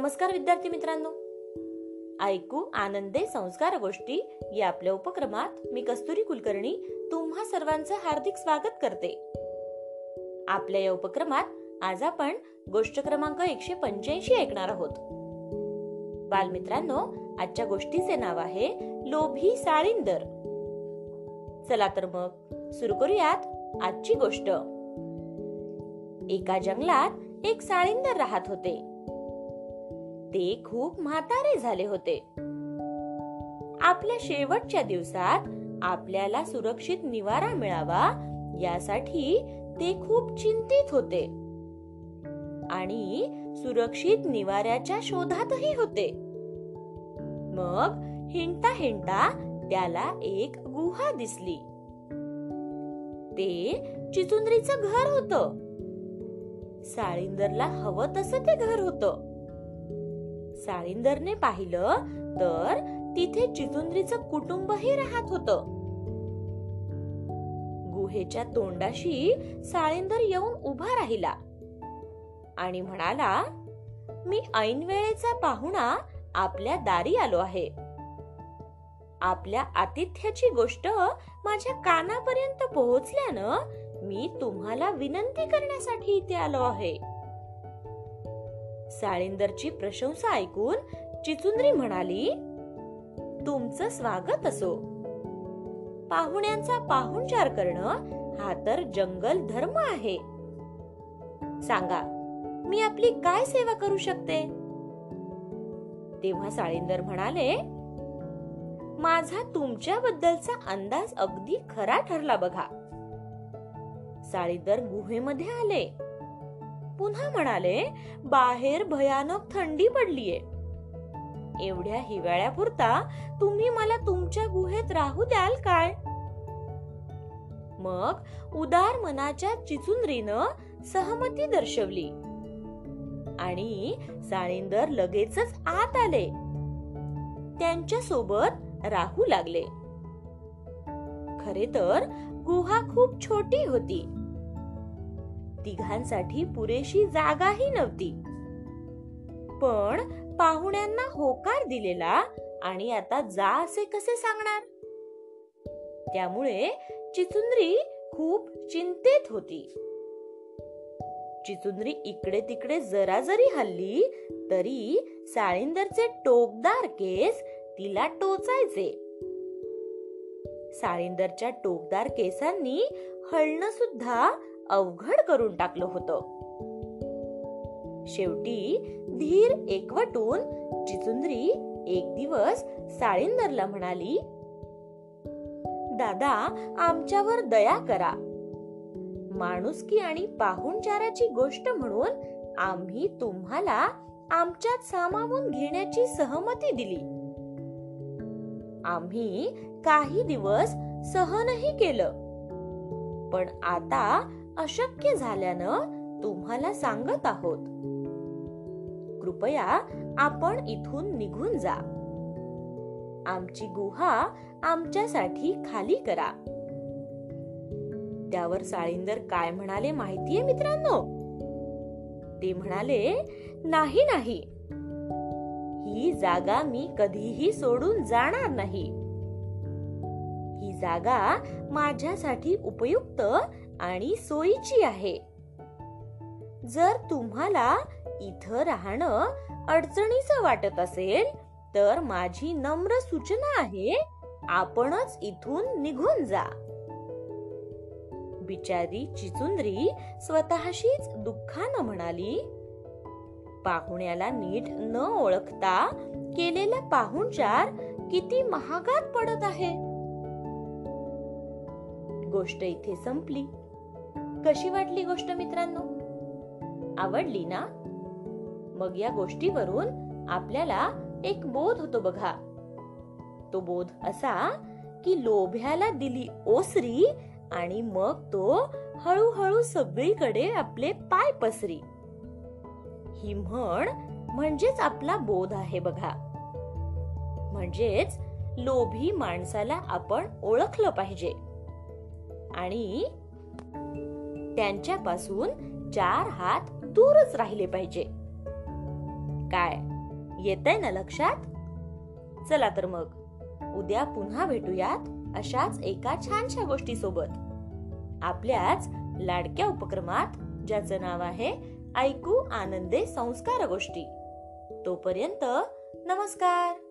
नमस्कार विद्यार्थी मित्रांनो. ऐकू आनंदे संस्कार गोष्टी या आपल्या उपक्रमात मी कस्तुरी कुलकर्णी तुम्हा सर्वांचं हार्दिक स्वागत करते. आपल्या या उपक्रमात आज आपण गोष्ट क्रमांक एकशे पंच्याऐंशी ऐकणार आहोत. बालमित्रांनो आजच्या गोष्टीचे नाव आहे लोभी साळींदर. चला तर मग सुरू करूयात आजची गोष्ट. एका जंगलात एक साळींदर राहत होते. ते खूप म्हातारे झाले होते. आपल्या शेवटच्या दिवसात आपल्याला सुरक्षित निवारा मिळावा यासाठी ते खूप चिंतित होते. आणि सुरक्षित निवाऱ्याच्या शोधातही होते. मग हिंडता हिंडता त्याला एक गुहा दिसली. ते चिचुंद्रीचं घर होत. साळिंदरला हवं तसं ते घर होतं. साळींदरने पाहिलं तर तिथे चिचुंद्रीचं कुटुंबही राहत होत. गुहेच्या तोंडाशी साळींदर येऊन उभा राहिला आणि म्हणाला मी ऐन वेळेचा पाहुणा आपल्या दारी आलो आहे. आपल्या आतिथ्याची गोष्ट माझ्या कानापर्यंत पोहोचल्यानं मी तुम्हाला विनंती करण्यासाठी इथे आलो आहे. साळींदरची प्रशंसा ऐकून चिचुंद्री म्हणाली तुमचं स्वागत असो. पाहुण्यांचा पाहुणचार करणं हा तर जंगल धर्म आहे. सांगा मी आपली काय सेवा करू शकते? तेव्हा साळींदर म्हणाले माझा तुमच्याबद्दलचा अंदाज अगदी खरा ठरला बघा. साळींदर गुहेमध्ये आले. पुन्हा म्हणाले बाहेर भयानक थंडी पडलीये. एवढ्या हिवाळ्यापुरता तुम्ही मला तुमच्या गुहेत राहू द्याल काय? मग उदार मनाच्या चिचुंद्रीनं सहमती दर्शवली. आणि साळींदर लगेचच आत आले. त्यांच्यासोबत राहू लागले. खरे तर गुहा खूप छोटी होती. तिघांसाठी पुरेशी जागाही नव्हती. पण पाहुण्यांना होकार दिलेला आणि आता जा असे कसे सांगणार? त्यामुळे चिचुंद्री खूप चिंतेत होती. चिचुंद्री इकडे तिकडे जरा जरी हल्ली तरी साळींदरचे टोकदार केस तिला टोचायचे. साळींदरच्या टोकदार केसांनी हळणं सुद्धा अवघड करून टाकलं होतं. शेवटी धीर एकवटून जिजुंद्री एक दिवस साळींदरला म्हणाली दादा आमच्यावर दया करा. माणुसकी आणि पाहुणचाराची गोष्ट म्हणून आम्ही तुम्हाला आमच्यात सामावून घेण्याची सहमती दिली. आम्ही काही दिवस सहनही केलं. पण आता अशक्य झाल्यानं तुम्हाला सांगत आहोत. कृपया आपण इथून निघून जा. आमची गुहा आमच्यासाठी खाली करा. त्यावर साळींदर काय म्हणाले माहितीये मित्रांनो? ते म्हणाले नाही नाही. ही जागा मी कधीही सोडून जाणार नाही. ही जागा माझ्यासाठी उपयुक्त आणि सोयीची आहे. जर तुम्हाला इथं राहणं अडचणीचं वाटत असेल तर माझी नम्र सूचना आहे आपणच इथून निघून जा. बिचारी चिचुंद्री स्वतःशीच दुःखानं म्हणाली पाहुण्याला नीट न ओळखता केलेला पाहुणचार किती महागात पडत आहे. गोष्ट इथे संपली. कशी वाटली गोष्ट मित्रांनो? आवडली ना? मग या गोष्टीवरून आपल्याला एक बोध होतो बघा. तो बोध असा की लोभ्याला दिली ओसरी आणि मग तो हळूहळू सगळीकडे आपले पाय पसरी. ही म्हण म्हणजेच आपला बोध आहे बघा. म्हणजेच लोभी माणसाला आपण ओळखलं पाहिजे. आणि त्यांच्यापासून चार हात दूरच राहिले पाहिजे. काय? येतंय ना लक्षात? चला तर मग. उद्या पुन्हा भेटूयात अशाच एका छानशा गोष्टी सोबत आपल्याच लाडक्या उपक्रमात ज्याचं नाव आहे ऐकू आनंदे संस्कार गोष्टी. तोपर्यंत नमस्कार!